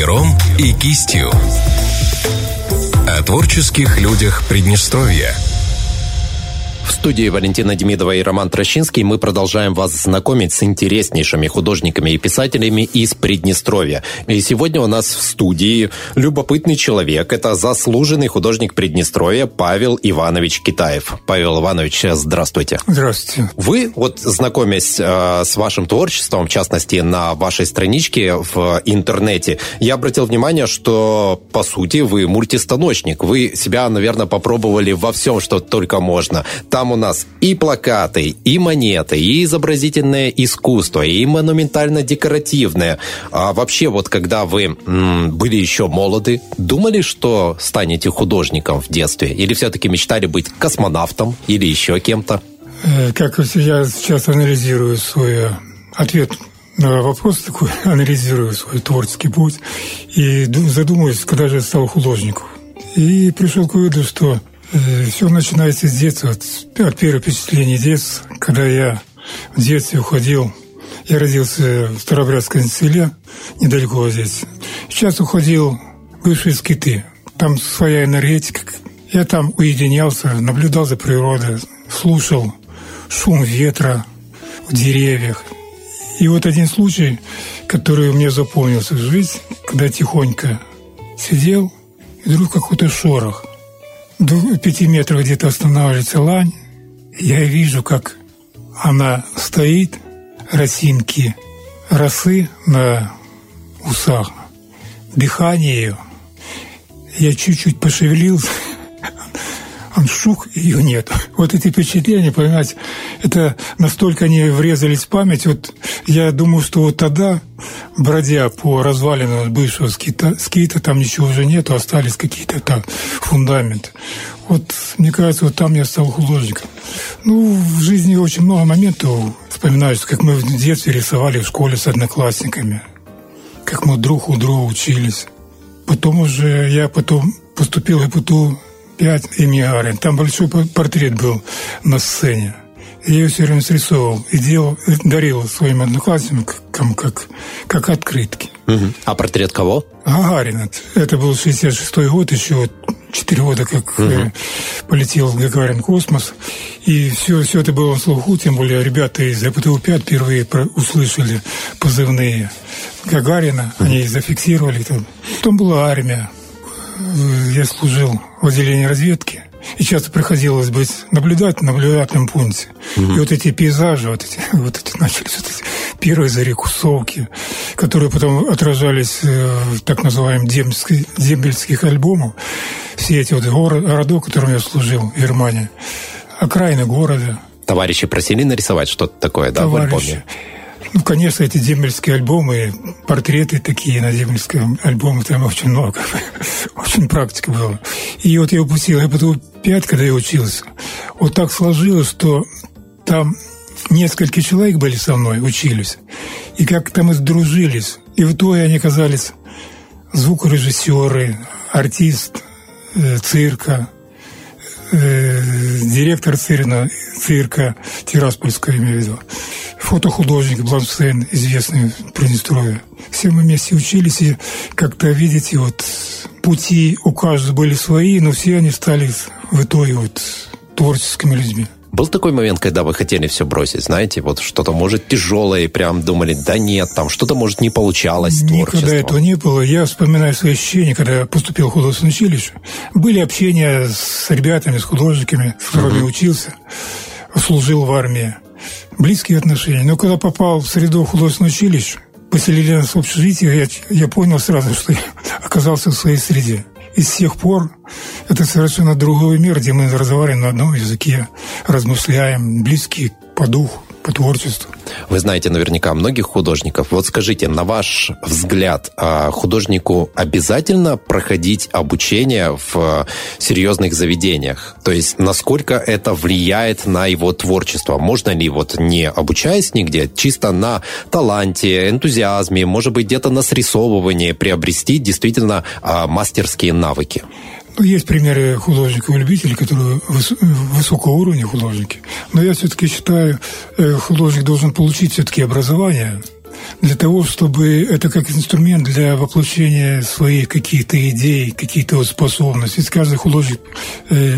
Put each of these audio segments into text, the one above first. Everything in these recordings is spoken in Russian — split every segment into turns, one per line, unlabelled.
пером и кистью. О творческих людях Приднестровья –
в студии Валентина Демидова и Роман Трощинский мы продолжаем вас знакомить с интереснейшими художниками и писателями из Приднестровья. И сегодня у нас в студии любопытный человек. Это заслуженный художник Приднестровья Павел Иванович Китаев. Павел Иванович, здравствуйте.
Здравствуйте.
Вы, вот знакомясь э, с вашим творчеством, в частности, на вашей страничке в интернете, я обратил внимание, что, по сути, вы мультистаночник. Вы себя, наверное, попробовали во всем, что только можно. Там там у нас и плакаты, и монеты, и изобразительное искусство, и монументально-декоративное. А вообще, вот когда вы м, были еще молоды, думали, что станете художником в детстве? Или все-таки мечтали быть космонавтом или еще кем-то?
Э, как я сейчас анализирую свой э, ответ на вопрос такой, анализирую свой творческий путь и задумываюсь, когда же я стал художником. И пришел к выводу, что Все начинается с детства, от первого впечатления детства, когда я в детстве уходил. Я родился в Старобрядском селе, недалеко здесь. Сейчас уходил в бывшие скиты. Там своя энергетика. Я там уединялся, наблюдал за природой, слушал шум ветра в деревьях. И вот один случай, который мне запомнился в жизни, когда тихонько сидел, и вдруг какой-то шорох пяти метрах где-то останавливается лань. Я вижу, как она стоит, росинки росы на усах, дыхание ее. Я чуть-чуть пошевелился, он шух, ее нет. Вот эти впечатления, понимаете, это настолько они врезались в память. Вот я думаю, что вот тогда, бродя по развалинам бывшего скита, скита там ничего уже нету, остались какие-то там фундаменты. Вот, мне кажется, вот там я стал художником. Ну, в жизни очень много моментов вспоминаю, как мы в детстве рисовали в школе с одноклассниками, как мы друг у друга учились. Потом уже я потом поступил в ИПТУ 5 имени Гарин. Там большой портрет был на сцене. Я ее все время срисовывал и делал, дарил своим одноклассникам как, как открытки.
Угу. А портрет кого?
Гагарина. Это был 66-й год, еще 4 года, как угу. полетел Гагарин в космос. И все, все это было в слуху, тем более ребята из АПТУ-5 впервые услышали позывные Гагарина, угу. они зафиксировали. Потом была армия. Я служил в отделении разведки. И часто приходилось быть наблюдать на наблюдательном пункте. Угу. И вот эти пейзажи, вот эти, вот эти начались вот эти первые зарекусовки, которые потом отражались в так называемых дембельских, дембельских альбомах. Все эти вот города, в котором я служил, в Германии, окраины города.
Товарищи просили нарисовать что-то такое, да, Товарищи. в альбоме?
Ну, конечно, эти дембельские альбомы, портреты такие на дембельском альбоме, там очень много. очень практика была. И вот я упустил, я потом пять, когда я учился. Вот так сложилось, что там несколько человек были со мной, учились. И как-то мы сдружились. И в итоге они оказались звукорежиссеры, артист э, цирка, директор цирка, цирка Тираспольского, имею в виду фотохудожник Бланшейн, известный в Приднестровье. Все мы вместе учились, и как-то, видите, вот пути у каждого были свои, но все они стали в итоге вот творческими людьми.
Был такой момент, когда вы хотели все бросить, знаете, вот что-то может тяжелое, и прям думали, да нет, там что-то может не получалось
Никогда этого не было. Я вспоминаю свои ощущения, когда я поступил в художественное училище. Были общения с ребятами, с художниками, с которыми uh-huh. учился, служил в армии близкие отношения. Но когда попал в среду художественного училища, поселили нас в общежитие, я, я понял сразу, что я оказался в своей среде. И с тех пор это совершенно другой мир, где мы разговариваем на одном языке, размышляем, близкие по духу по творчеству.
Вы знаете наверняка многих художников. Вот скажите, на ваш взгляд, а художнику обязательно проходить обучение в серьезных заведениях? То есть, насколько это влияет на его творчество? Можно ли вот не обучаясь нигде, чисто на таланте, энтузиазме, может быть, где-то на срисовывании приобрести действительно а, мастерские навыки?
Ну, есть примеры художников-любителей, которые выс- высокого уровня художники. Но я все-таки считаю, э, художник должен получить все-таки образование для того, чтобы это как инструмент для воплощения своих каких-то идей, каких-то вот способностей. Каждый художник э,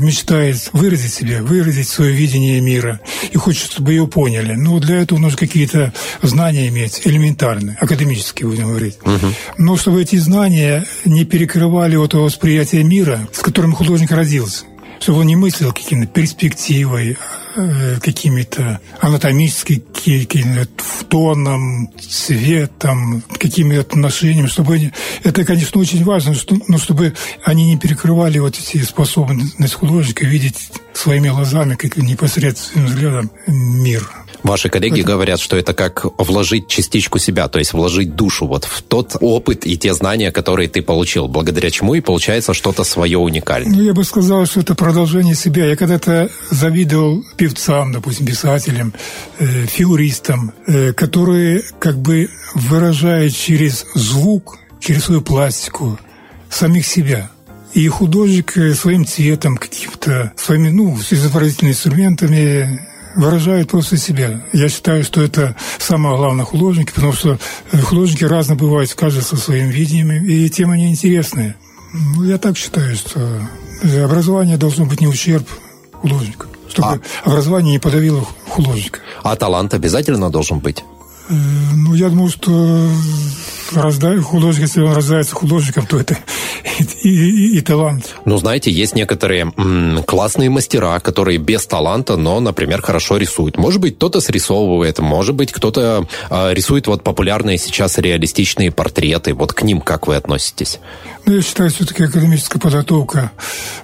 мечтает выразить себя, выразить свое видение мира и хочет, чтобы ее поняли. Но для этого нужно какие-то знания иметь, элементарные, академические, будем говорить. Угу. Но чтобы эти знания не перекрывали вот восприятие мира, с которым художник родился чтобы он не мыслил какими-то перспективой, какими-то анатомическими тоном, цветом, какими-то отношениями, чтобы они, это, конечно, очень важно, но чтобы они не перекрывали вот эти способности художника видеть своими глазами, как непосредственным взглядом мир.
Ваши коллеги это... говорят, что это как вложить частичку себя, то есть вложить душу вот в тот опыт и те знания, которые ты получил, благодаря чему и получается что-то свое уникальное.
Ну, я бы сказал, что это продолжение себя. Я когда-то завидовал певцам, допустим, писателям, э, фигуристам, э, которые как бы выражают через звук, через свою пластику самих себя. И художник своим цветом, каким-то своими, ну, изобразительными инструментами выражают просто себя. Я считаю, что это самое главное художники, потому что э, художники разные бывают, каждый со своим видением, и темы они интересные. Ну, я так считаю, что э, образование должно быть не ущерб художнику, чтобы а... образование не подавило художника.
А талант обязательно должен быть?
Э, ну, я думаю, что художник, если он рождается художником, то это и, и, и талант.
Ну, знаете, есть некоторые м, классные мастера, которые без таланта, но, например, хорошо рисуют. Может быть, кто-то срисовывает, может быть, кто-то э, рисует вот популярные сейчас реалистичные портреты. Вот к ним как вы относитесь?
Ну, я считаю, все-таки академическая подготовка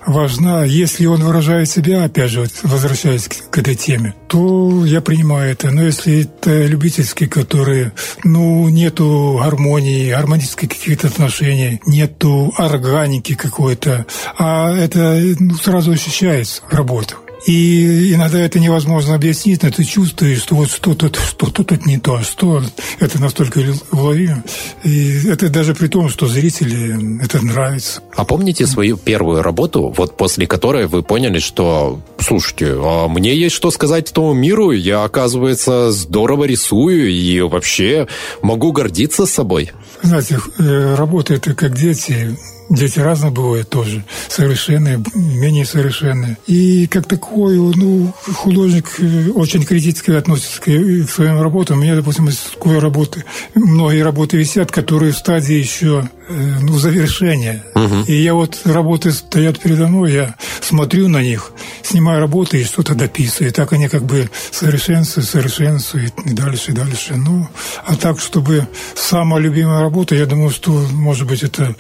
важна. Если он выражает себя, опять же, возвращаясь к, к этой теме, то я принимаю это. Но если это любительские, которые, ну, нету гармонии, гармонических каких-то отношений, нету органики какой-то, а это ну, сразу ощущается в работах. И иногда это невозможно объяснить, но ты чувствуешь, что вот что-то что тут не то, что это настолько уловимо. И это даже при том, что зрители это нравится.
А помните свою первую работу, вот после которой вы поняли, что, слушайте, а мне есть что сказать этому миру, я, оказывается, здорово рисую и вообще могу гордиться собой?
Знаете, э, работа это как дети, Дети разные бывают тоже, совершенные, менее совершенные. И как такой, ну, художник э, очень критически относится к, к своим работам. У меня, допустим, из такой работы, многие работы висят, которые в стадии еще ну, завершение. Угу. И я вот работы стоят передо мной, я смотрю на них, снимаю работы и что-то дописываю. И так они как бы совершенствуют, совершенствуют и дальше, и дальше. Ну, а так, чтобы самая любимая работа, я думаю, что, может быть, это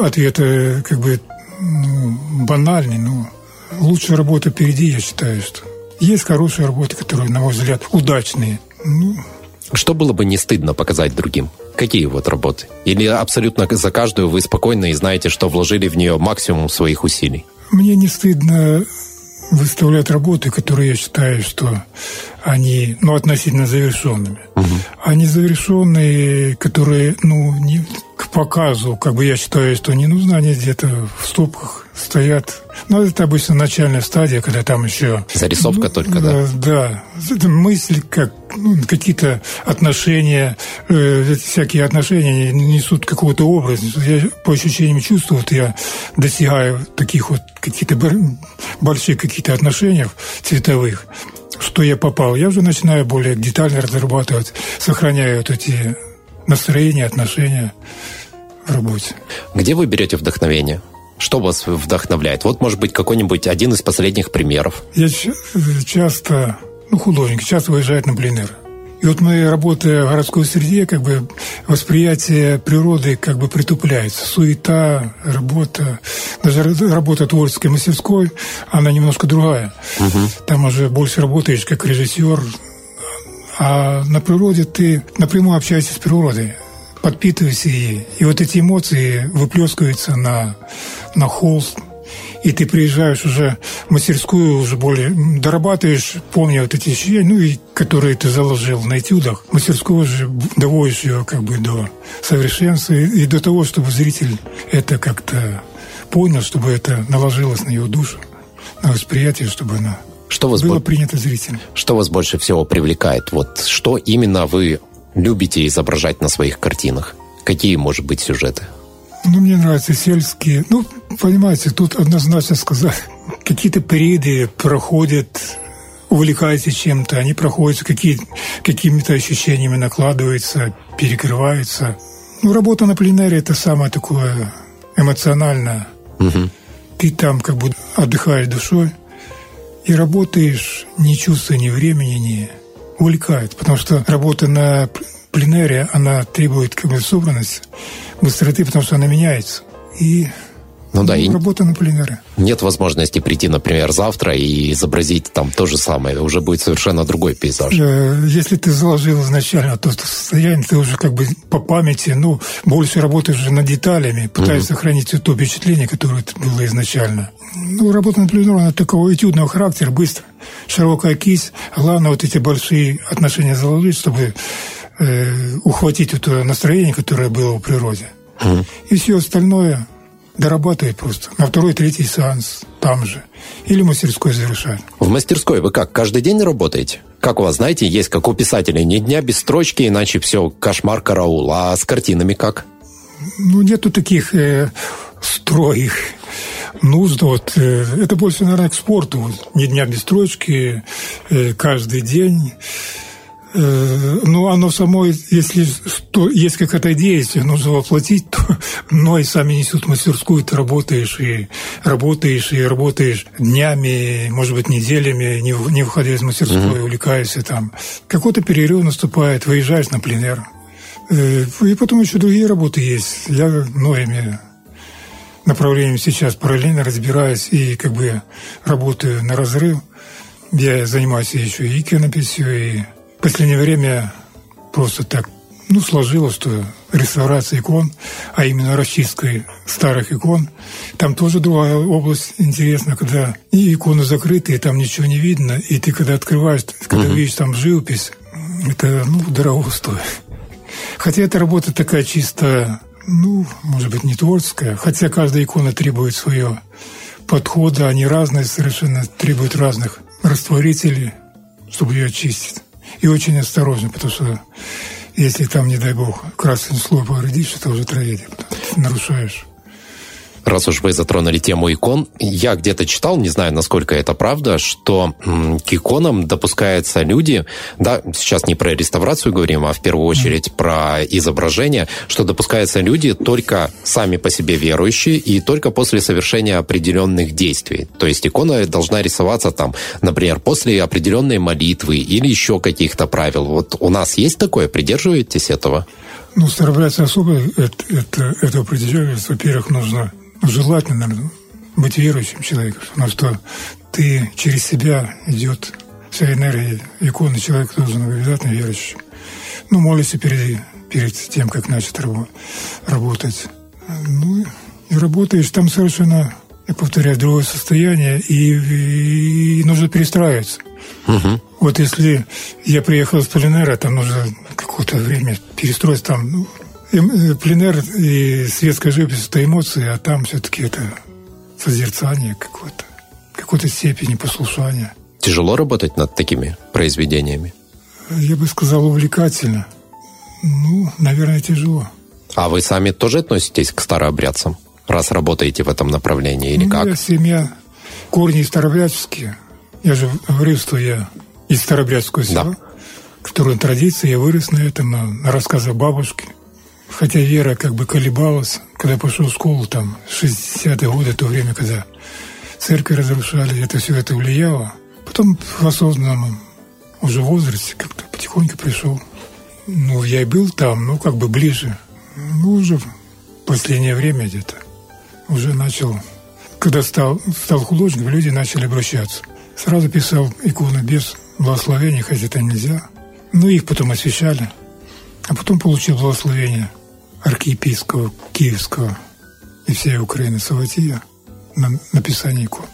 ответ э, как бы ну, банальный, но лучшая работа впереди, я считаю, что есть хорошие работы, которые, на мой взгляд, удачные. Ну,
что было бы не стыдно показать другим? Какие вот работы? Или абсолютно за каждую вы спокойно и знаете, что вложили в нее максимум своих усилий?
Мне не стыдно выставлять работы, которые я считаю, что они ну, относительно завершенными. Угу. Они завершенные, которые ну, не к показу, как бы я считаю, что не нужны, они где-то в стопках стоят. Но это обычно начальная стадия, когда там еще...
Зарисовка ну, только, да?
Да. Это мысль, как ну, какие-то отношения, э, всякие отношения несут какого-то образа. Я по ощущениям чувствую, вот я достигаю таких вот каких-то больших каких-то отношений цветовых, что я попал. Я уже начинаю более детально разрабатывать, сохраняю вот эти настроения, отношения в работе.
Где вы берете вдохновение? Что вас вдохновляет? Вот, может быть, какой-нибудь один из последних примеров.
Я часто, ну, художник, часто выезжает на пленэр. И вот мы, работая в городской среде, как бы восприятие природы как бы притупляется. Суета, работа, даже работа творческой мастерской, она немножко другая. Угу. Там уже больше работаешь как режиссер, а на природе ты напрямую общаешься с природой подпитываешься ей. И вот эти эмоции выплескиваются на, на холст. И ты приезжаешь уже в мастерскую, уже более дорабатываешь, помня вот эти ощущения, ну и которые ты заложил на этюдах. Мастерскую уже доводишь ее как бы до совершенства и, и до того, чтобы зритель это как-то понял, чтобы это наложилось на его душу, на восприятие, чтобы она что вас было бо... принято зрителем.
Что вас больше всего привлекает? Вот что именно вы любите изображать на своих картинах? Какие, может быть, сюжеты?
Ну, мне нравятся сельские. Ну, понимаете, тут однозначно сказать, какие-то периоды проходят, увлекаетесь чем-то, они проходят, какие, какими-то ощущениями накладываются, перекрываются. Ну, работа на пленэре – это самое такое эмоциональное. Угу. Ты там как бы отдыхаешь душой и работаешь, не чувствуя ни времени, ни увлекает. Потому что работа на пленэре, она требует как бы собранности, быстроты, потому что она меняется. И ну да, и работа на пленэре.
Нет возможности прийти, например, завтра и изобразить там то же самое. Уже будет совершенно другой пейзаж.
Э, если ты заложил изначально то состояние, ты уже как бы по памяти, ну, больше работаешь уже над деталями, пытаешься угу. сохранить то впечатление, которое было изначально. Ну, работа на пленэре, она такого этюдного характера, быстро. Широкая кисть. Главное, вот эти большие отношения заложить, чтобы э, ухватить это настроение, которое было в природе. Угу. И все остальное дорабатывает просто. На второй, третий сеанс там же. Или мастерской завершает.
В мастерской вы как, каждый день работаете? Как у вас, знаете, есть как у писателей, ни дня без строчки, иначе все, кошмар, караул. А с картинами как?
Ну, нету таких э, строгих нужд. Вот, э, это больше, наверное, к спорту. Вот, ни дня без строчки, э, каждый день. Э, ну, оно само, если что, есть какая-то идея, если нужно воплотить, то но и сами несут мастерскую, ты работаешь и работаешь, и работаешь днями, может быть, неделями, не, не выходя из мастерской, mm-hmm. увлекаешься там. Какой-то перерыв наступает, выезжаешь на пленер. Э, и потом еще другие работы есть. Я многими направлениями сейчас параллельно разбираюсь и как бы работаю на разрыв. Я занимаюсь еще и иконописью, и в последнее время просто так ну, сложилось, что реставрация икон, а именно расчисткой старых икон, там тоже другая область интересна, когда и иконы закрыты, и там ничего не видно, и ты когда открываешь, когда угу. видишь там живопись, это, ну, дорого стоит. Хотя эта работа такая чисто, ну, может быть, не творческая, хотя каждая икона требует свое подхода, они разные совершенно, требуют разных растворителей, чтобы ее очистить и очень осторожно, потому что если там, не дай бог, красный слой повредишь, это уже трагедия, нарушаешь
раз уж вы затронули тему икон, я где-то читал, не знаю, насколько это правда, что к иконам допускаются люди, да, сейчас не про реставрацию говорим, а в первую очередь про изображение, что допускаются люди только сами по себе верующие и только после совершения определенных действий. То есть икона должна рисоваться там, например, после определенной молитвы или еще каких-то правил. Вот у нас есть такое, придерживаетесь этого?
Ну, старобрядцы особо это, это, этого придерживаются. Во-первых, нужно желательно, наверное, быть верующим человеком, потому что ты через себя идет вся энергия иконы, человек должен быть обязательно верующим. Ну, молится перед, перед тем, как начать работать. Ну, и работаешь там совершенно, я повторяю, другое состояние, и, и нужно перестраиваться. Угу. Вот если я приехал с Полинера, там нужно какое-то время перестроиться там, ну, пленер и светская живопись – это эмоции, а там все-таки это созерцание какое-то, какой-то степени послушания.
Тяжело работать над такими произведениями?
Я бы сказал, увлекательно. Ну, наверное, тяжело.
А вы сами тоже относитесь к старообрядцам, раз работаете в этом направлении, или
ну,
как?
Я семья, корни старообрядческие. Я же говорил, что я из старообрядского села, да. которая традиция, я вырос на этом, на рассказах бабушки – Хотя вера как бы колебалась, когда пошел в школу, там, 60-е годы, то время, когда церкви разрушали, это все это влияло. Потом в осознанном уже возрасте как-то потихоньку пришел. Ну, я и был там, ну, как бы ближе. Ну, уже в последнее время где-то уже начал... Когда стал, стал художником, люди начали обращаться. Сразу писал иконы без благословения, хотя это нельзя. Ну, их потом освещали. А потом получил благословение архиепископа Киевского и всей Украины Саватия на написание икон.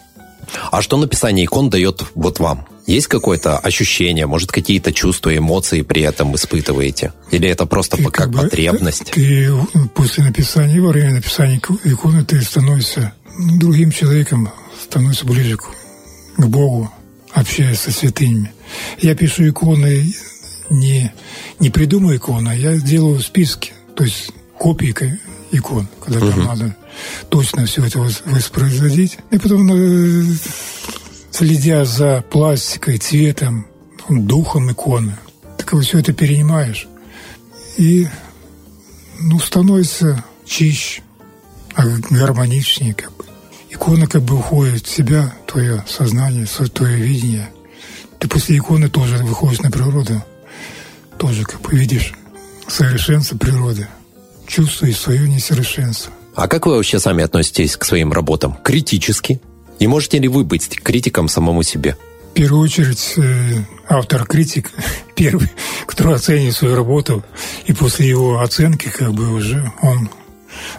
А что написание икон дает вот вам? Есть какое-то ощущение, может, какие-то чувства, эмоции при этом испытываете? Или это просто как, как бы, потребность?
Ты после написания, во время написания иконы ты становишься ну, другим человеком, становишься ближе к, к Богу, общаясь со святынями. Я пишу иконы не, не придумаю икону, а я делаю списки, то есть копии икон, когда uh-huh. там надо точно все это воспроизводить. И потом, э, следя за пластикой, цветом, духом иконы, так вот все это перенимаешь. И ну, становится чище, а гармоничнее как бы. Икона как бы уходит в себя, твое сознание, твое видение. Ты после иконы тоже выходишь на природу, тоже как бы видишь совершенство природы, чувствуешь свое несовершенство.
А как вы вообще сами относитесь к своим работам? Критически? И можете ли вы быть критиком самому себе?
В первую очередь, э, автор-критик первый, кто оценит свою работу, и после его оценки как бы уже он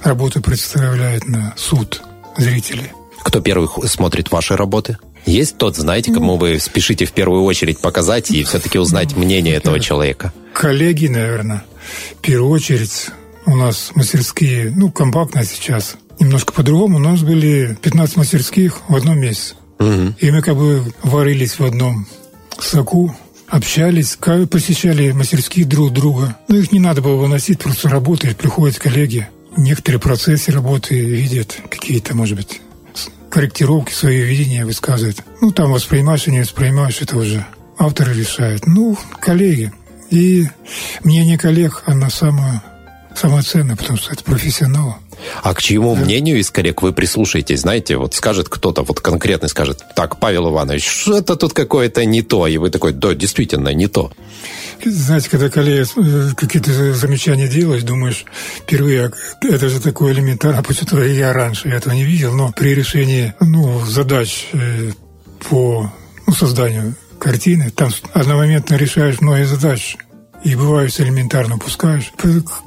работу представляет на суд зрителей.
Кто первый смотрит ваши работы? Есть тот, знаете, кому ну. вы спешите в первую очередь показать и все-таки узнать мнение этого человека?
Коллеги, наверное. В первую очередь у нас мастерские, ну, компактно сейчас. Немножко по-другому. У нас были 15 мастерских в одном месяце. Угу. И мы как бы варились в одном соку, общались, посещали мастерские друг друга. Ну, их не надо было выносить, просто работают, приходят коллеги. Некоторые процессы работы видят, какие-то, может быть, корректировки, свое видение высказывают. Ну, там воспринимаешь и не воспринимаешь, это уже авторы решают. Ну, коллеги. И мнение коллег, оно самое, самое ценное, потому что это профессионалы.
А к чьему мнению из коллег вы прислушаетесь? Знаете, вот скажет кто-то, вот конкретно скажет, так, Павел Иванович, что-то тут какое-то не то. И вы такой, да, действительно, не то.
Знаете, когда коллеги э, какие-то замечания делаешь, думаешь, впервые, это же такое элементарно, почему я раньше этого не видел, но при решении ну, задач э, по ну, созданию картины, там одномоментно решаешь многие задачи и бывает элементарно упускаешь.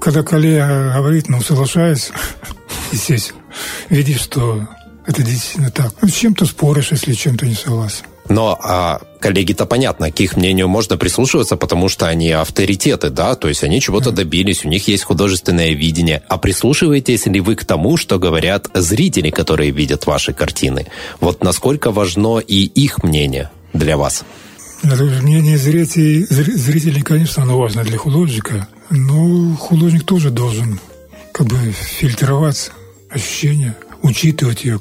Когда коллега говорит, ну, соглашаясь, естественно, видишь, что это действительно так. Ну, с чем-то споришь, если чем-то не согласен.
Но а, коллеги-то понятно, к их мнению можно прислушиваться, потому что они авторитеты, да, то есть они чего-то добились, у них есть художественное видение. А прислушиваетесь ли вы к тому, что говорят зрители, которые видят ваши картины? Вот насколько важно и их мнение для вас?
Мнение зрителей, зрителей, конечно, оно важно для художника, но художник тоже должен как бы фильтровать ощущения, учитывать ее.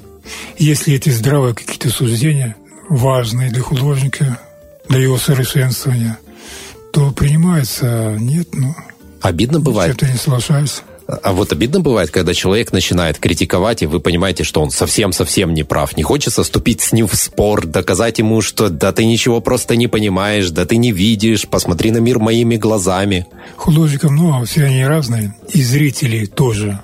Если эти здравые какие-то суждения, важные для художника, для его совершенствования, то принимается, нет, ну...
Обидно бывает.
Чем-то не соглашаюсь.
А вот обидно бывает, когда человек начинает критиковать, и вы понимаете, что он совсем-совсем не прав. Не хочется вступить с ним в спор, доказать ему, что да ты ничего просто не понимаешь, да ты не видишь, посмотри на мир моими глазами.
Художников много, все они разные. И зрители тоже.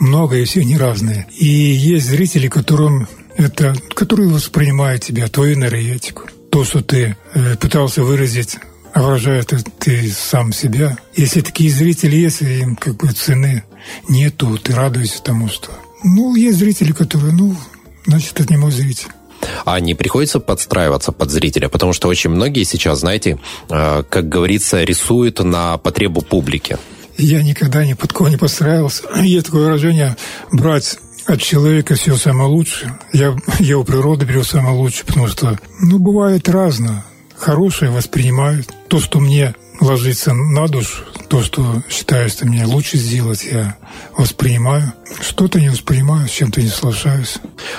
Много, и все они разные. И есть зрители, которым это, которые воспринимают тебя, твою энергетику. То, что ты э, пытался выразить выражает ты сам себя. Если такие зрители есть, им как бы цены нету, ты радуешься тому, что... Ну, есть зрители, которые, ну, значит, это не мой зритель.
А не приходится подстраиваться под зрителя, потому что очень многие сейчас, знаете, э, как говорится, рисуют на потребу публики.
Я никогда ни под кого не подстраивался. Есть такое выражение «брать от человека все самое лучшее». Я, я у природы беру самое лучшее, потому что, ну, бывает разно хорошее воспринимают. То, что мне ложится на душу, то, что считаю, что мне лучше сделать, я воспринимаю. Что-то не воспринимаю, с чем-то не соглашаюсь.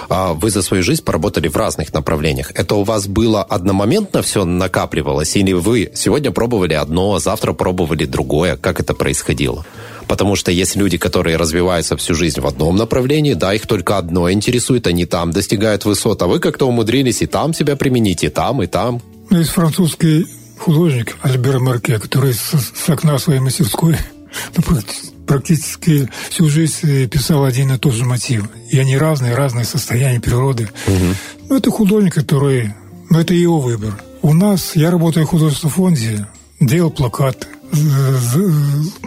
А вы за свою жизнь поработали в разных направлениях. Это у вас было одномоментно все накапливалось? Или вы сегодня пробовали одно, а завтра пробовали другое? Как это происходило? Потому что есть люди, которые развиваются всю жизнь в одном направлении, да, их только одно интересует, они там достигают высот, а вы как-то умудрились и там себя применить, и там, и там.
Ну, есть французский художник Альбер Марке, который с, с окна своей мастерской ну, практически всю жизнь писал один и тот же мотив. И они разные, разные состояния природы. Угу. Ну, это художник, который... Ну, это его выбор. У нас, я работаю в художественном фонде, делал плакаты.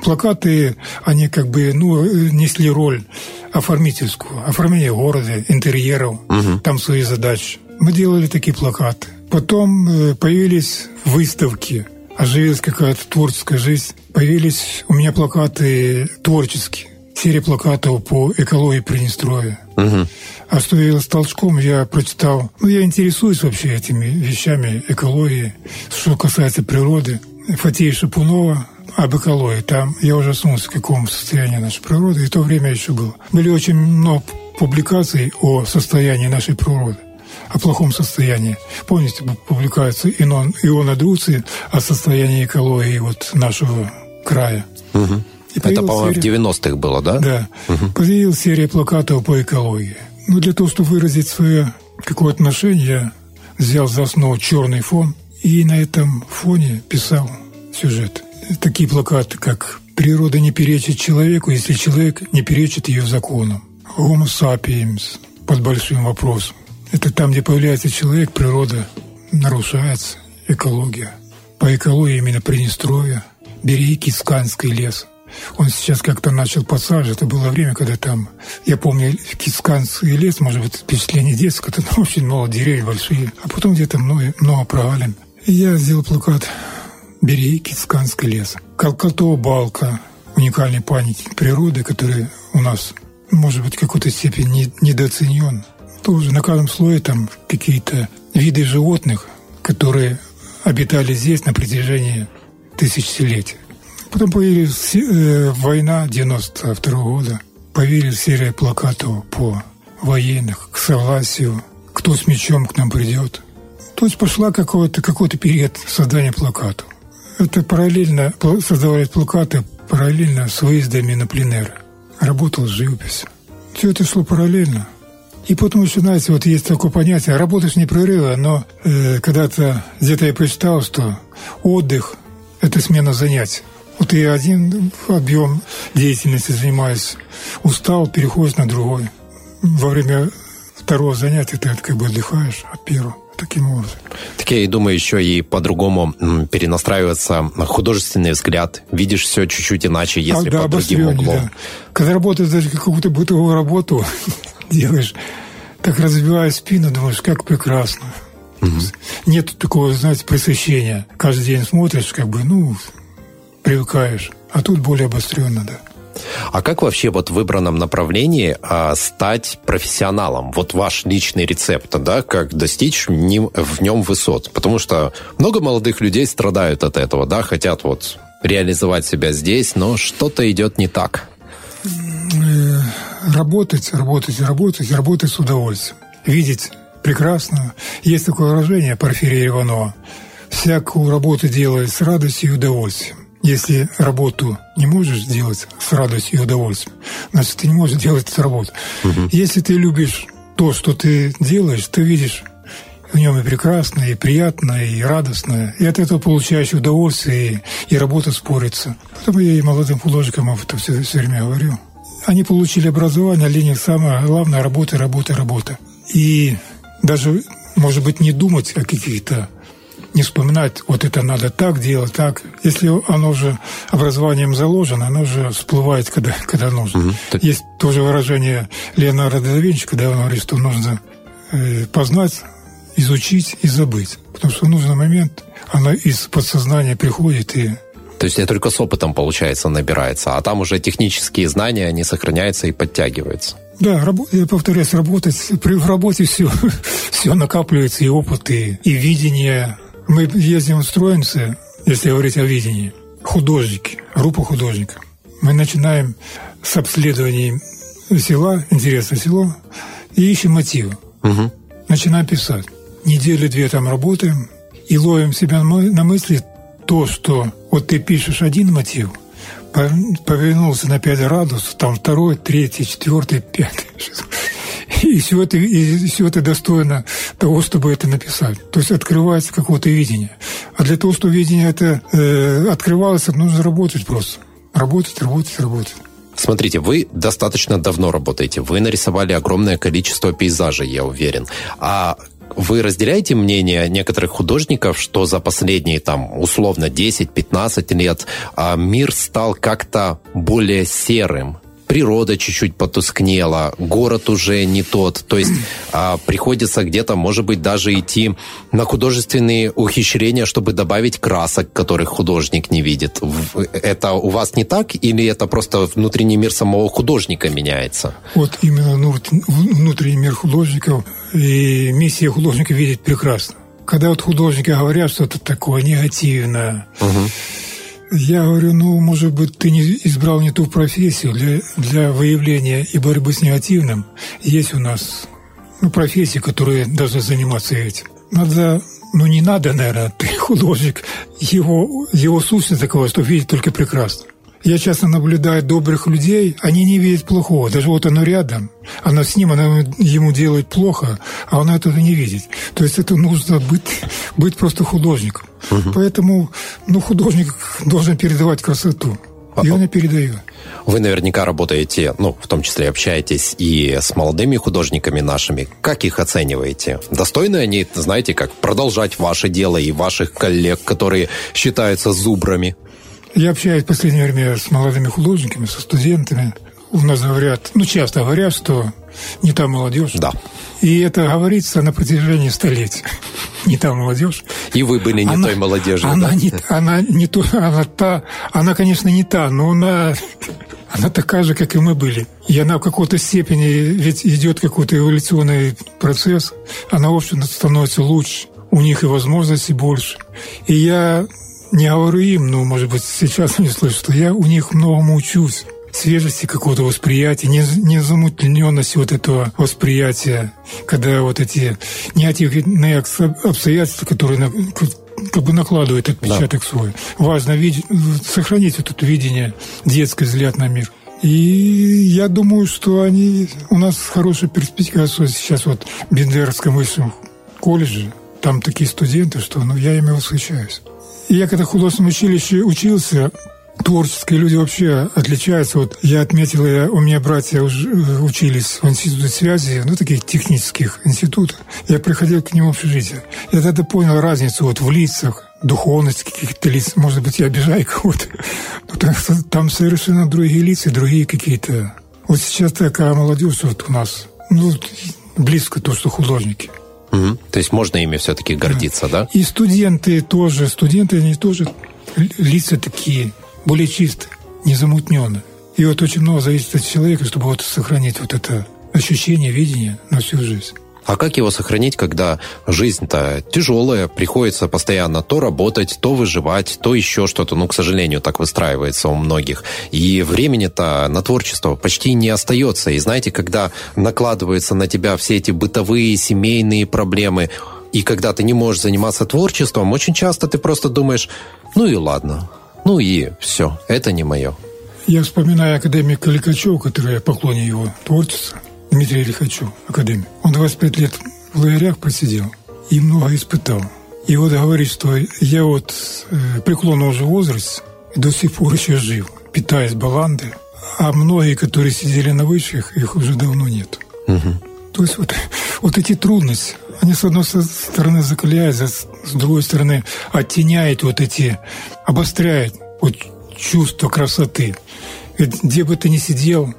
Плакаты, они как бы, ну, несли роль оформительскую. Оформление города, интерьеров, угу. там свои задачи. Мы делали такие плакаты. Потом э, появились выставки, оживилась какая-то творческая жизнь. Появились у меня плакаты творческие, серия плакатов по экологии Приднестровья. Угу. А что явилось толчком, я прочитал. Ну, я интересуюсь вообще этими вещами экологии, что касается природы. Фатея Шапунова об экологии. Там я ужаснулся, в каком состоянии нашей природы, и то время еще было. Были очень много публикаций о состоянии нашей природы о плохом состоянии. Помните, публикация Ион, Иона Друци о состоянии экологии вот нашего края.
Угу. Это, по-моему, серия... в 90-х было, да?
Да. Угу. Появилась серия плакатов по экологии. Ну, для того, чтобы выразить свое какое отношение, я взял за основу черный фон и на этом фоне писал сюжет. Такие плакаты, как «Природа не перечит человеку, если человек не перечит ее законам». «Homo sapiens» под большим вопросом. Это там, где появляется человек, природа нарушается, экология. По экологии именно Приднестровье, бери Кисканский лес. Он сейчас как-то начал подсаживать. Это было время, когда там, я помню, Кисканский лес, может быть, впечатление детское, когда там очень много деревьев большие, а потом где-то много, много провалин. Я сделал плакат «Бери Кисканский лес». Калкатова балка, уникальный памятник природы, который у нас, может быть, в какой-то степени недооценен тоже на каждом слое там какие-то виды животных, которые обитали здесь на протяжении тысячелетий. Потом появилась э, война 92 -го года, появилась серия плакатов по военных, к согласию, кто с мечом к нам придет. То есть пошла какой-то какой период создания плакатов. Это параллельно создавались плакаты параллельно с выездами на пленеры. Работал живопись. Все это шло параллельно. И потом еще, знаете, вот есть такое понятие, работаешь непрерывно, но э, когда-то где-то я прочитал, что отдых – это смена занятий. Вот я один объем деятельности занимаюсь, устал, переходишь на другой. Во время второго занятия ты как бы отдыхаешь от первого таким образом.
Так я и думаю, еще и по-другому перенастраивается художественный взгляд. Видишь все чуть-чуть иначе, если а, да, под другим углом. Да.
Когда работаешь даже какую-то бытовую работу, делаешь, так разбивая спину, думаешь, как прекрасно. Угу. Нет такого, знаете, пресыщения. Каждый день смотришь, как бы, ну, привыкаешь. А тут более обостренно, да.
А как вообще вот в выбранном направлении а, стать профессионалом? Вот ваш личный рецепт, да, как достичь в нем, в нем высот? Потому что много молодых людей страдают от этого, да, хотят вот реализовать себя здесь, но что-то идет не так.
Э, работать, работать, работать, работать с удовольствием. Видеть прекрасно. Есть такое выражение Порфирия Иванова. Всякую работу делает с радостью и удовольствием. Если работу не можешь делать с радостью и удовольствием, значит, ты не можешь делать эту работу. Угу. Если ты любишь то, что ты делаешь, ты видишь в нем и прекрасно, и приятно, и радостно. И от этого получаешь удовольствие, и, и работа спорится. Поэтому я и молодым художникам об этом все, все время говорю. Они получили образование, а них самое главное – работа, работа, работа. И даже, может быть, не думать о каких-то не вспоминать, вот это надо так делать, так. Если оно уже образованием заложено, оно уже всплывает, когда, когда нужно. Угу. Есть тоже выражение Леонардо да Винчи, когда он говорит, что нужно э, познать, изучить и забыть. Потому что в нужный момент оно из подсознания приходит и
то есть это только с опытом, получается, набирается, а там уже технические знания, они сохраняются и подтягиваются.
Да, я повторяюсь, работать, при, в работе все, все накапливается, и опыт, и, и видение, мы ездим в если говорить о видении, художники, группа художников. Мы начинаем с обследования села, интересное село, и ищем мотивы. Угу. Начинаем писать. Неделю-две там работаем и ловим себя на мысли то, что вот ты пишешь один мотив, повернулся на 5 градусов, там второй, третий, четвертый, пятый, и все это, и все это достойно того, чтобы это написать. То есть открывается какое-то видение. А для того, чтобы видение это э, открывалось, нужно работать просто. Работать, работать, работать.
Смотрите, вы достаточно давно работаете. Вы нарисовали огромное количество пейзажей, я уверен. А вы разделяете мнение некоторых художников, что за последние там условно 10-15 лет а, мир стал как-то более серым, природа чуть-чуть потускнела, город уже не тот. То есть а, приходится где-то, может быть, даже идти на художественные ухищрения, чтобы добавить красок, которых художник не видит. Это у вас не так или это просто внутренний мир самого художника меняется?
Вот именно внутренний мир художников и миссия художника видеть прекрасно. когда вот художники говорят что-то такое негативное, угу. Я говорю, ну, может быть, ты не избрал не ту профессию для, для выявления и борьбы с негативным. Есть у нас ну, профессии, которые должны заниматься этим. Надо ну не надо, наверное, ты художник, его, его сущность такова, что видит только прекрасно. Я часто наблюдаю добрых людей, они не видят плохого. Даже вот оно рядом, она с ним, она ему делает плохо, а он этого не видит. То есть это нужно быть, быть просто художником. Угу. Поэтому ну, художник должен передавать красоту. И он и передает.
Вы наверняка работаете, ну, в том числе общаетесь и с молодыми художниками нашими. Как их оцениваете? Достойны они, знаете, как продолжать ваше дело и ваших коллег, которые считаются зубрами?
Я общаюсь в последнее время с молодыми художниками, со студентами. У нас говорят, ну, часто говорят, что не та молодежь.
Да.
И это говорится на протяжении столетий. Не та молодежь.
И вы были не она, той молодежью,
она
да?
Не, она не то, она та, она, конечно, не та, но она, она такая же, как и мы были. И она в какой-то степени, ведь идет какой-то эволюционный процесс, она, в общем, становится лучше. У них и возможностей больше. И я не говорю им, но, может быть, сейчас они слышат, что я у них многому учусь свежести какого-то восприятия, не, не замутлененности вот этого восприятия, когда вот эти негативные обстоятельства, которые на, как бы накладывают отпечаток да. свой. Важно видеть, сохранить вот это видение, детский взгляд на мир. И я думаю, что они... У нас хорошая перспектива сейчас вот в Бендерском высшем колледже. Там такие студенты, что ну, я ими восхищаюсь. Я когда в художественном училище учился, творческие люди вообще отличаются. Вот я отметил, я, у меня братья уж, э, учились в институте связи, ну, таких технических институтов. Я приходил к ним в общежитие. Я тогда понял разницу вот в лицах, духовность каких-то лиц. Может быть, я обижаю кого-то. Но там совершенно другие лица, другие какие-то. Вот сейчас такая молодежь вот у нас, ну, близко то, что художники.
Угу. То есть можно ими все-таки гордиться, да. да?
И студенты тоже, студенты, они тоже лица такие более чисто, незамутненно. И вот очень много зависит от человека, чтобы вот сохранить вот это ощущение, видение на всю жизнь.
А как его сохранить, когда жизнь-то тяжелая, приходится постоянно то работать, то выживать, то еще что-то. Ну, к сожалению, так выстраивается у многих. И времени-то на творчество почти не остается. И знаете, когда накладываются на тебя все эти бытовые, семейные проблемы, и когда ты не можешь заниматься творчеством, очень часто ты просто думаешь, ну и ладно, ну и все, это не мое.
Я вспоминаю академика Лихачева, который я поклоне его творчества, Дмитрий Лихачев, академик. Он 25 лет в лагерях просидел и много испытал. И вот говорит, что я вот э, преклонного уже возраст до сих пор еще жив, питаясь баланды, а многие, которые сидели на высших, их уже давно нет. Угу. То есть вот, вот эти трудности, они с одной стороны закаляют, с другой стороны оттеняют вот эти, обостряют вот чувство красоты. Где бы ты ни сидел,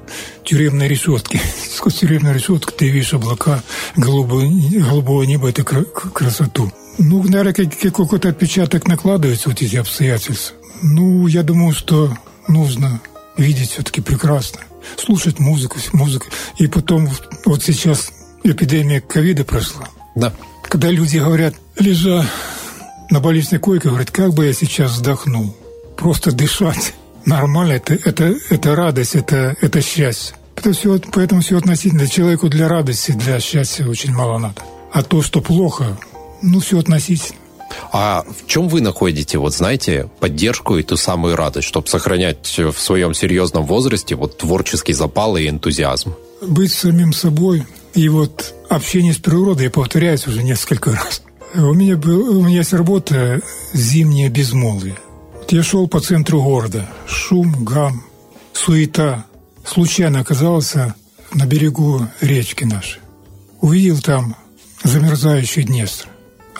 тюремной решетки, сквозь тюремную решетку ты видишь облака, голубое, голубое небо, это красоту. Ну, наверное, какой-то отпечаток накладывается вот эти обстоятельства. Ну, я думаю, что нужно видеть все-таки прекрасно, слушать музыку, музыку. И потом, вот сейчас эпидемия ковида прошла.
Да.
Когда люди говорят, лежа на больничной койке, говорят, как бы я сейчас вздохнул. Просто дышать нормально, это, это, это радость, это, это счастье. Это все, поэтому все относительно. Человеку для радости, для счастья очень мало надо. А то, что плохо, ну, все относительно.
А в чем вы находите, вот знаете, поддержку и ту самую радость, чтобы сохранять в своем серьезном возрасте вот творческий запал и энтузиазм?
Быть самим собой и вот общение с природой, я повторяюсь уже несколько раз. У меня, был, у меня есть работа «Зимнее безмолвие». Я шел по центру города. Шум, гам, суета. Случайно оказался на берегу речки нашей. Увидел там замерзающий Днестр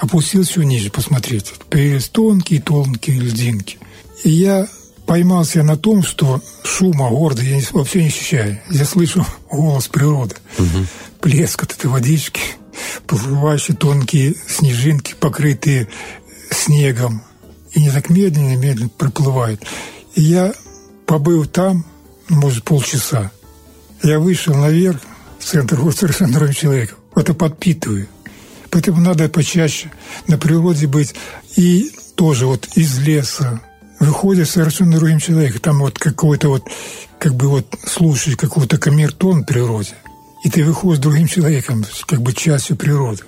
опустился ниже посмотреть. Появились тонкие-тонкие льдинки. И я поймался на том, что шума города я вообще не ощущаю. Я слышу голос природы. Угу. Плеск от этой водички, проплывающие тонкие снежинки, покрытые снегом. И не так медленно-медленно проплывают. И я побыл там, может, полчаса. Я вышел наверх, в центр города совершенно другим человеком. Это подпитываю. Поэтому надо почаще на природе быть. И тоже вот из леса выходит совершенно другим человеком. Там вот какой-то вот, как бы вот слушаешь какой-то камертон в природе. И ты выходишь другим человеком, как бы частью природы.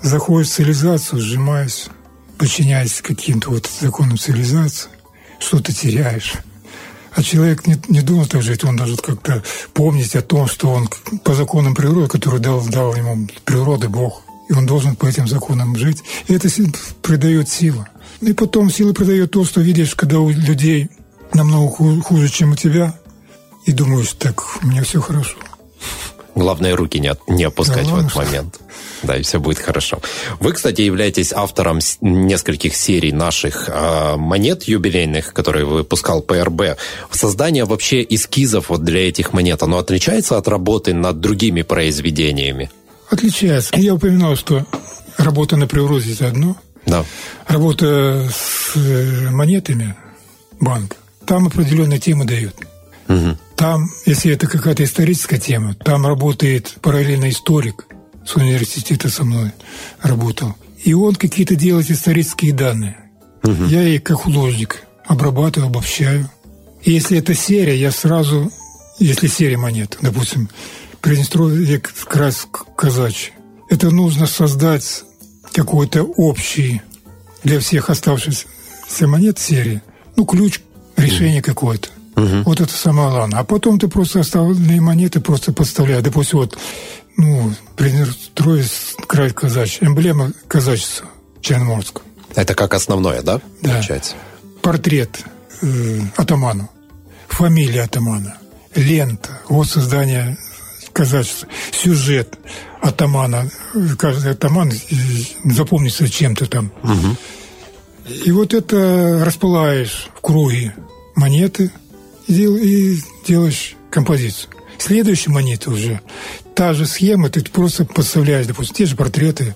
Заходишь в цивилизацию, сжимаясь, подчиняясь каким-то вот законам цивилизации, что ты теряешь. А человек не, не думал так жить, он должен как-то помнить о том, что он по законам природы, который дал, дал ему природы Бог, и он должен по этим законам жить. И это придает силу. И потом силы придает то, что видишь, когда у людей намного хуже, чем у тебя, и думаешь, так, у меня все хорошо.
Главное, руки не, не опускать да, в этот момент. Да, и все будет хорошо. Вы, кстати, являетесь автором нескольких серий наших э, монет юбилейных, которые выпускал ПРБ. Создание вообще эскизов вот для этих монет, оно отличается от работы над другими произведениями?
Отличается. Я упоминал, что работа на природе – это одно.
Да.
Работа с э, монетами банк, там определенные темы дают.
Угу.
Там, если это какая-то историческая тема, там работает параллельно историк с университета со мной работал. И он какие-то делает исторические данные.
Угу.
Я и как художник обрабатываю, обобщаю. И если это серия, я сразу, если серия монет, допустим, Приднестровье край казачий, это нужно создать какой-то общий для всех оставшихся монет серии, ну, ключ решения какое-то.
Угу.
Вот это самое главное. А потом ты просто остальные монеты просто подставляешь. Допустим, вот, ну, Приднестровье, край казачий, эмблема казачества Черноморского.
Это как основное, да?
Да. Получается? Портрет э, атамана, фамилия атамана, лента, вот создание казачества, сюжет атамана, каждый атаман запомнится чем-то там.
Угу.
И вот это расплаваешь в круге монеты и делаешь композицию. Следующая монета уже та же схема, ты просто подставляешь, допустим, те же портреты,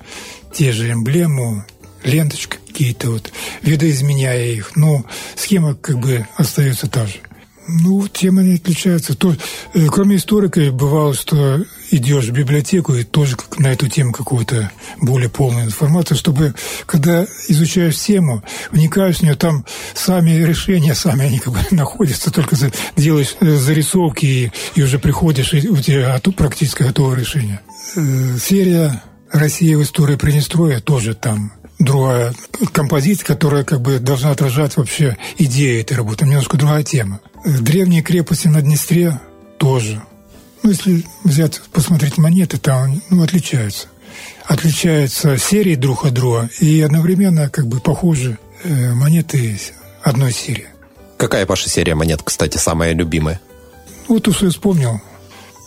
те же эмблему, ленточки какие-то вот, видоизменяя их, но схема как бы остается та же. Ну, тема не отличается. То, э, кроме историка, бывало, что идешь в библиотеку и тоже на эту тему какую-то более полную информацию, чтобы, когда изучаешь тему, вникаешь в нее, там сами решения, сами они как бы находятся, только делаешь э, зарисовки и, и уже приходишь, и у тебя практически готовое решение. Э, серия «Россия в истории Приднестровья» тоже там другая композиция, которая как бы должна отражать вообще идею этой работы. Немножко другая тема. Древние крепости на Днестре тоже. Ну, если взять, посмотреть монеты, там ну, отличаются. Отличаются серии друг от друга и одновременно как бы похожи э, монеты одной серии.
Какая ваша серия монет, кстати, самая любимая?
Вот я вспомнил.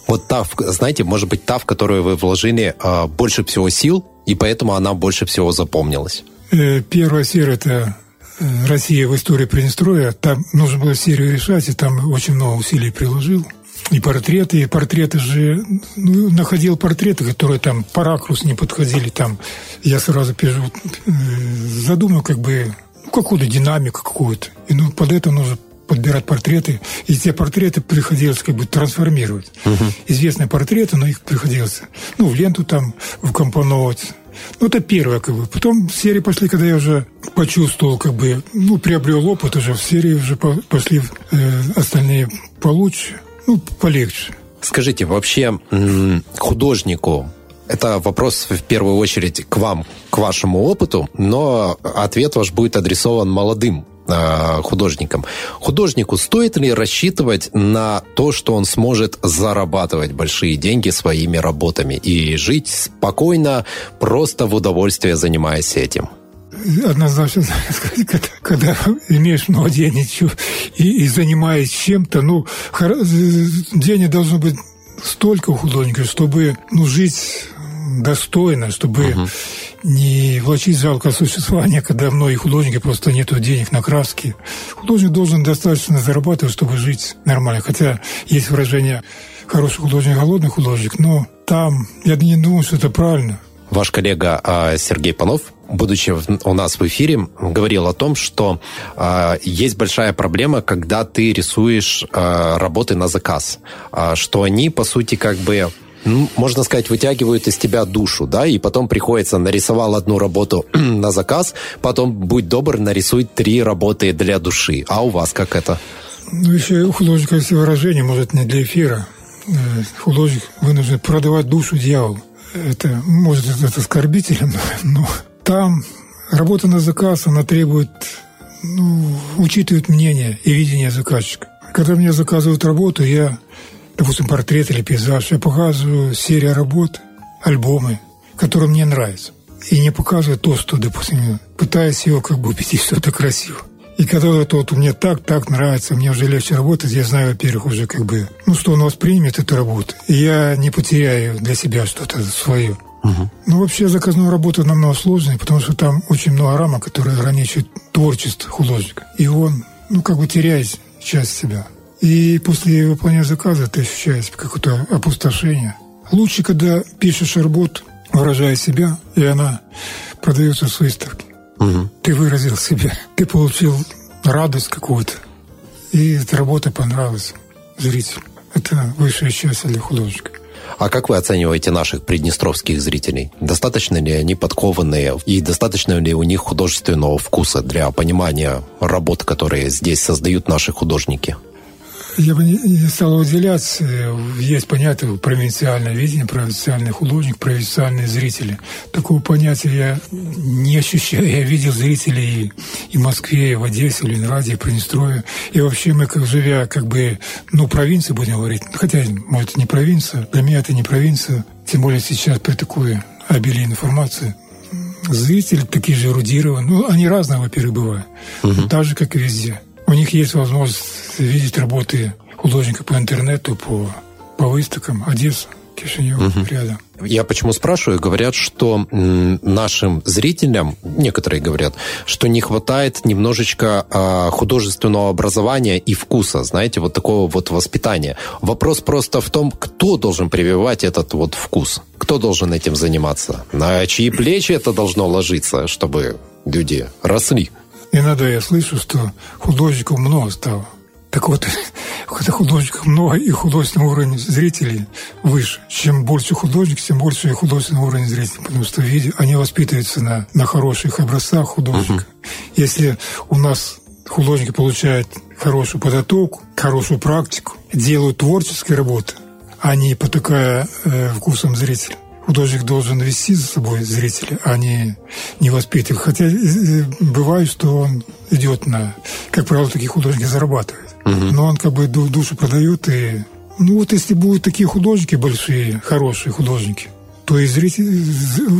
Вот та, знаете, может быть, та, в которую вы вложили э, больше всего сил, и поэтому она больше всего запомнилась.
Э, первая серия – это э, «Россия в истории Приднестровья». Там нужно было серию решать, и там очень много усилий приложил. И портреты, и портреты же... Ну, находил портреты, которые там по ракурсу не подходили. Там я сразу пишу, э, задумал как бы какую-то динамику какую-то. И ну, под это нужно подбирать портреты, и те портреты приходилось как бы трансформировать.
Угу.
Известные портреты, но их приходилось ну, в ленту там вкомпоновать. Ну, это первое, как бы. Потом серии пошли, когда я уже почувствовал, как бы, ну, приобрел опыт уже, в серии уже пошли э, остальные получше, ну, полегче.
Скажите, вообще художнику это вопрос в первую очередь к вам, к вашему опыту, но ответ ваш будет адресован молодым Э, художникам. Художнику стоит ли рассчитывать на то, что он сможет зарабатывать большие деньги своими работами и жить спокойно, просто в удовольствие занимаясь этим?
однозначно, когда, имеешь много денег и, и занимаешься чем-то, ну, денег должно быть столько у художника, чтобы ну, жить достойно, чтобы uh-huh не влачить жалкое существование, когда многие художники просто нету денег на краски. Художник должен достаточно зарабатывать, чтобы жить нормально. Хотя есть выражение «хороший художник, голодный художник», но там я не думаю, что это правильно.
Ваш коллега а, Сергей Панов, будучи у нас в эфире, говорил о том, что э, есть большая проблема, когда ты рисуешь э, работы на заказ, э, что они, по сути, как бы можно сказать, вытягивают из тебя душу, да, и потом приходится, нарисовал одну работу на заказ, потом, будь добр, нарисуй три работы для души. А у вас как это?
Ну, еще у художника есть выражение, может, не для эфира. Э, художник вынужден продавать душу дьяволу. Это, может, это оскорбительно, но там работа на заказ, она требует, ну, учитывает мнение и видение заказчика. Когда мне заказывают работу, я, допустим, портрет или пейзаж, я показываю серию работ, альбомы, которые мне нравятся. И не показываю то, что, допустим, пытаясь его как бы убедить, что это красиво. И когда это вот мне так, так нравится, мне уже легче работать, я знаю, во-первых, уже как бы, ну, что он воспримет эту работу. И я не потеряю для себя что-то свое. Угу. Ну, вообще заказную работу намного сложнее, потому что там очень много рамок, которые ограничивают творчество художника. И он, ну, как бы теряет часть себя. И после выполнения заказа ты ощущаешь какое-то опустошение. Лучше, когда пишешь работу, выражая себя, и она продается с выставки. Угу. Ты выразил себя, ты получил радость какую-то, и эта работа понравилась зрителю. Это высшее счастье для художника.
А как вы оцениваете наших приднестровских зрителей? Достаточно ли они подкованные и достаточно ли у них художественного вкуса для понимания работ, которые здесь создают наши художники?
Я бы не стал выделять. Есть понятие провинциальное видение, провинциальный художник, провинциальные зрители. Такого понятия я не ощущаю. Я видел зрителей и в Москве, и в Одессе, в Ленинграде, и в Приднестровье. И вообще мы, как живя, как бы, ну, провинции, будем говорить, хотя, может, не провинция, для меня это не провинция, тем более сейчас при такой обилии информации. Зрители такие же эрудированные. Ну, они разные, во-первых, бывают. Угу. Так же, как и везде. У них есть возможность видеть работы художника по интернету, по, по выставкам. Одесса, Кишинев угу. рядом.
Я почему спрашиваю? Говорят, что нашим зрителям, некоторые говорят, что не хватает немножечко э, художественного образования и вкуса, знаете, вот такого вот воспитания. Вопрос просто в том, кто должен прививать этот вот вкус, кто должен этим заниматься, на чьи плечи это должно ложиться, чтобы люди росли.
Иногда я слышу, что художников много стало. Так вот, художников много и художественный уровень зрителей выше. Чем больше художник, тем больше и художественный уровень зрителей. Потому что види, они воспитываются на, на хороших образцах художника. Uh-huh. Если у нас художники получают хорошую подготовку, хорошую практику, делают творческие работы, а не потакая э, вкусом зрителя, художник должен вести за собой зрителя, а не, не воспитывать. Хотя э, э, бывает, что он идет на... Как правило, такие художники зарабатывают. Угу. Но он как бы душу продает. И, ну вот если будут такие художники большие, хорошие художники, то и зритель,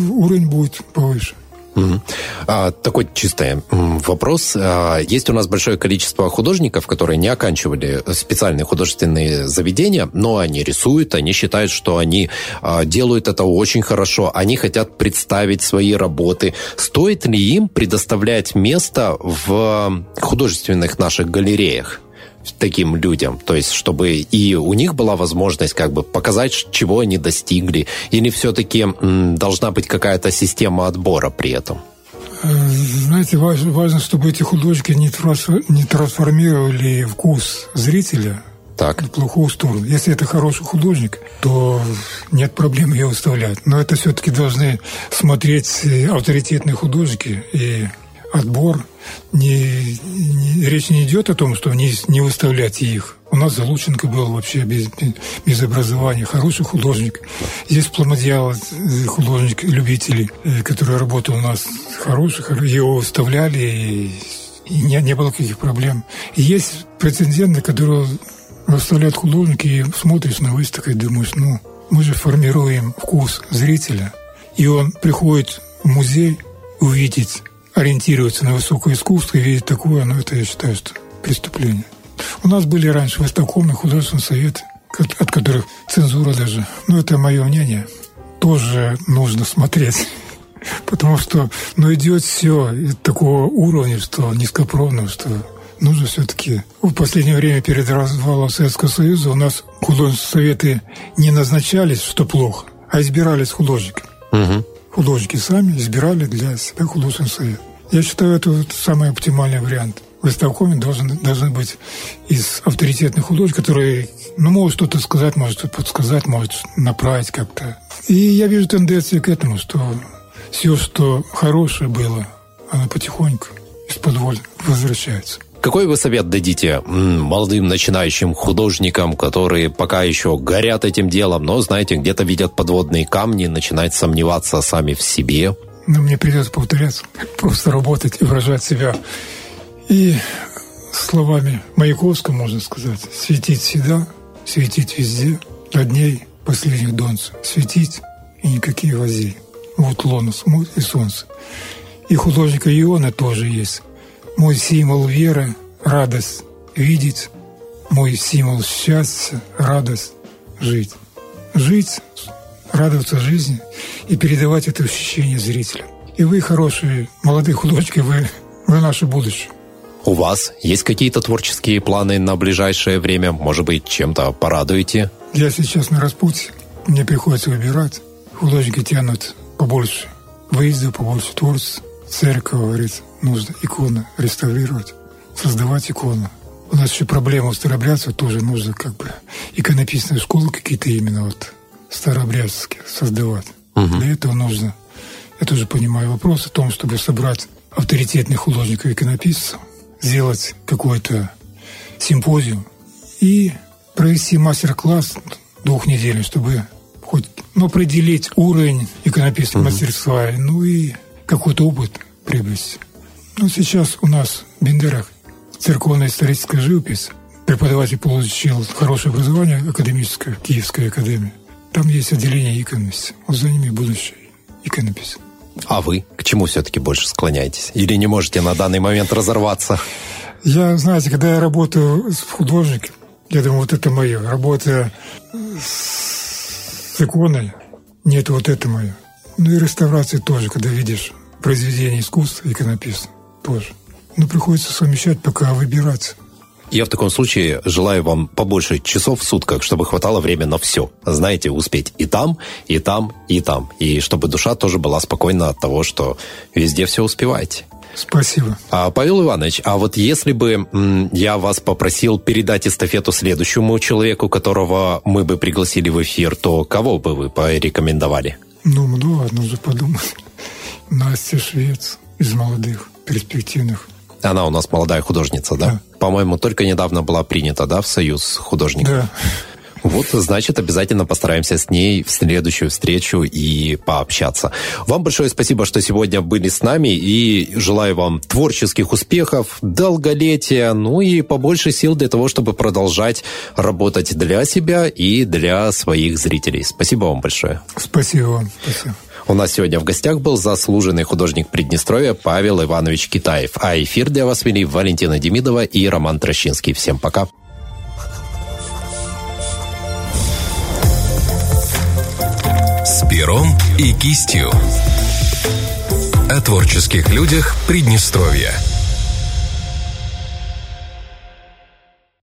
уровень будет повыше.
Угу. А, такой чистый вопрос. А, есть у нас большое количество художников, которые не оканчивали специальные художественные заведения, но они рисуют, они считают, что они а, делают это очень хорошо, они хотят представить свои работы. Стоит ли им предоставлять место в художественных наших галереях? Таким людям, то есть чтобы и у них была возможность как бы показать, чего они достигли, или все-таки должна быть какая-то система отбора при этом?
Э, знаете, важно, важно чтобы эти художники не, не трансформировали вкус зрителя так. в плохую сторону. Если это хороший художник, то нет проблем ее выставлять. Но это все-таки должны смотреть авторитетные художники и отбор. Не, не, речь не идет о том, что не, не выставлять их. У нас Залученко был вообще без, без образования, хороший художник. Есть Пломодьял, художник, любитель, э, который работал у нас хороший, его выставляли, и, не, не было каких проблем. Есть претенденты, которые выставляют художники, и смотришь на выставку и думаешь, ну, мы же формируем вкус зрителя, и он приходит в музей увидеть ориентироваться на высокое искусство и видеть такое, ну, это, я считаю, что преступление. У нас были раньше выставкомные художественные советы, от которых цензура даже, ну, это мое мнение, тоже нужно смотреть. Потому что, ну, идет все такого уровня, что низкопробного, что нужно все-таки... В последнее время перед развалом Советского Союза у нас художественные советы не назначались, что плохо, а избирались художниками. Угу. Художники сами избирали для себя художественный совет. Я считаю, это вот самый оптимальный вариант. в исполкоме должен, должны быть из авторитетных художников, которые, ну, может что-то сказать, может что-то подсказать, может направить как-то. И я вижу тенденции к этому, что все, что хорошее было, оно потихоньку из-под возвращается.
Какой вы совет дадите молодым начинающим художникам, которые пока еще горят этим делом, но, знаете, где-то видят подводные камни, начинают сомневаться сами в себе?
Ну, мне придется повторяться, просто работать и выражать себя. И словами Маяковского, можно сказать, светить всегда, светить везде, над ней последних донцев, светить и никакие вози. Вот лонус, и солнце. И художника Иона тоже есть. Мой символ веры – радость видеть, мой символ счастья – радость жить. Жить, радоваться жизни и передавать это ощущение зрителям. И вы, хорошие молодые художники, вы, вы наше будущее.
У вас есть какие-то творческие планы на ближайшее время? Может быть, чем-то порадуете?
Я сейчас на распутье. Мне приходится выбирать. Художники тянут побольше выездов, побольше творчества. Церковь, говорит, нужно иконы реставрировать, создавать иконы. У нас еще проблема у старообрядцев тоже нужно как бы иконописные школы какие-то именно вот старообрядческие создавать. Угу. Для этого нужно, я тоже понимаю вопрос о том, чтобы собрать авторитетных художников иконописцев, сделать какой-то симпозиум и провести мастер-класс двухнедельный, чтобы хоть ну, определить уровень иконописного угу. мастерства, ну и какой-то опыт приобрести. Ну, сейчас у нас в Бендерах церковная историческая живопись. Преподаватель получил хорошее образование академическое, Киевская академия. Там есть отделение иконности. Вот за ними будущее иконопись.
А вы к чему все-таки больше склоняетесь? Или не можете на данный момент разорваться?
Я, знаете, когда я работаю с художником, я думаю, вот это мое. Работа с иконой, нет, вот это мое. Ну и реставрации тоже, когда видишь произведение искусства, иконописное тоже. Но приходится совмещать, пока выбирать.
Я в таком случае желаю вам побольше часов в сутках, чтобы хватало времени на все. Знаете, успеть и там, и там, и там. И чтобы душа тоже была спокойна от того, что везде все успеваете.
Спасибо.
А, Павел Иванович, а вот если бы м, я вас попросил передать эстафету следующему человеку, которого мы бы пригласили в эфир, то кого бы вы порекомендовали?
Ну, много, нужно подумать. Настя Швец из молодых, перспективных.
Она у нас молодая художница, да? да. По-моему, только недавно была принята, да, в союз художников.
Да.
Вот, значит, обязательно постараемся с ней в следующую встречу и пообщаться. Вам большое спасибо, что сегодня были с нами, и желаю вам творческих успехов, долголетия, ну и побольше сил для того, чтобы продолжать работать для себя и для своих зрителей. Спасибо вам большое.
Спасибо вам. Спасибо.
У нас сегодня в гостях был заслуженный художник Приднестровья Павел Иванович Китаев. А эфир для вас вели Валентина Демидова и Роман Трощинский. Всем пока.
С пером и кистью. О творческих людях Приднестровья.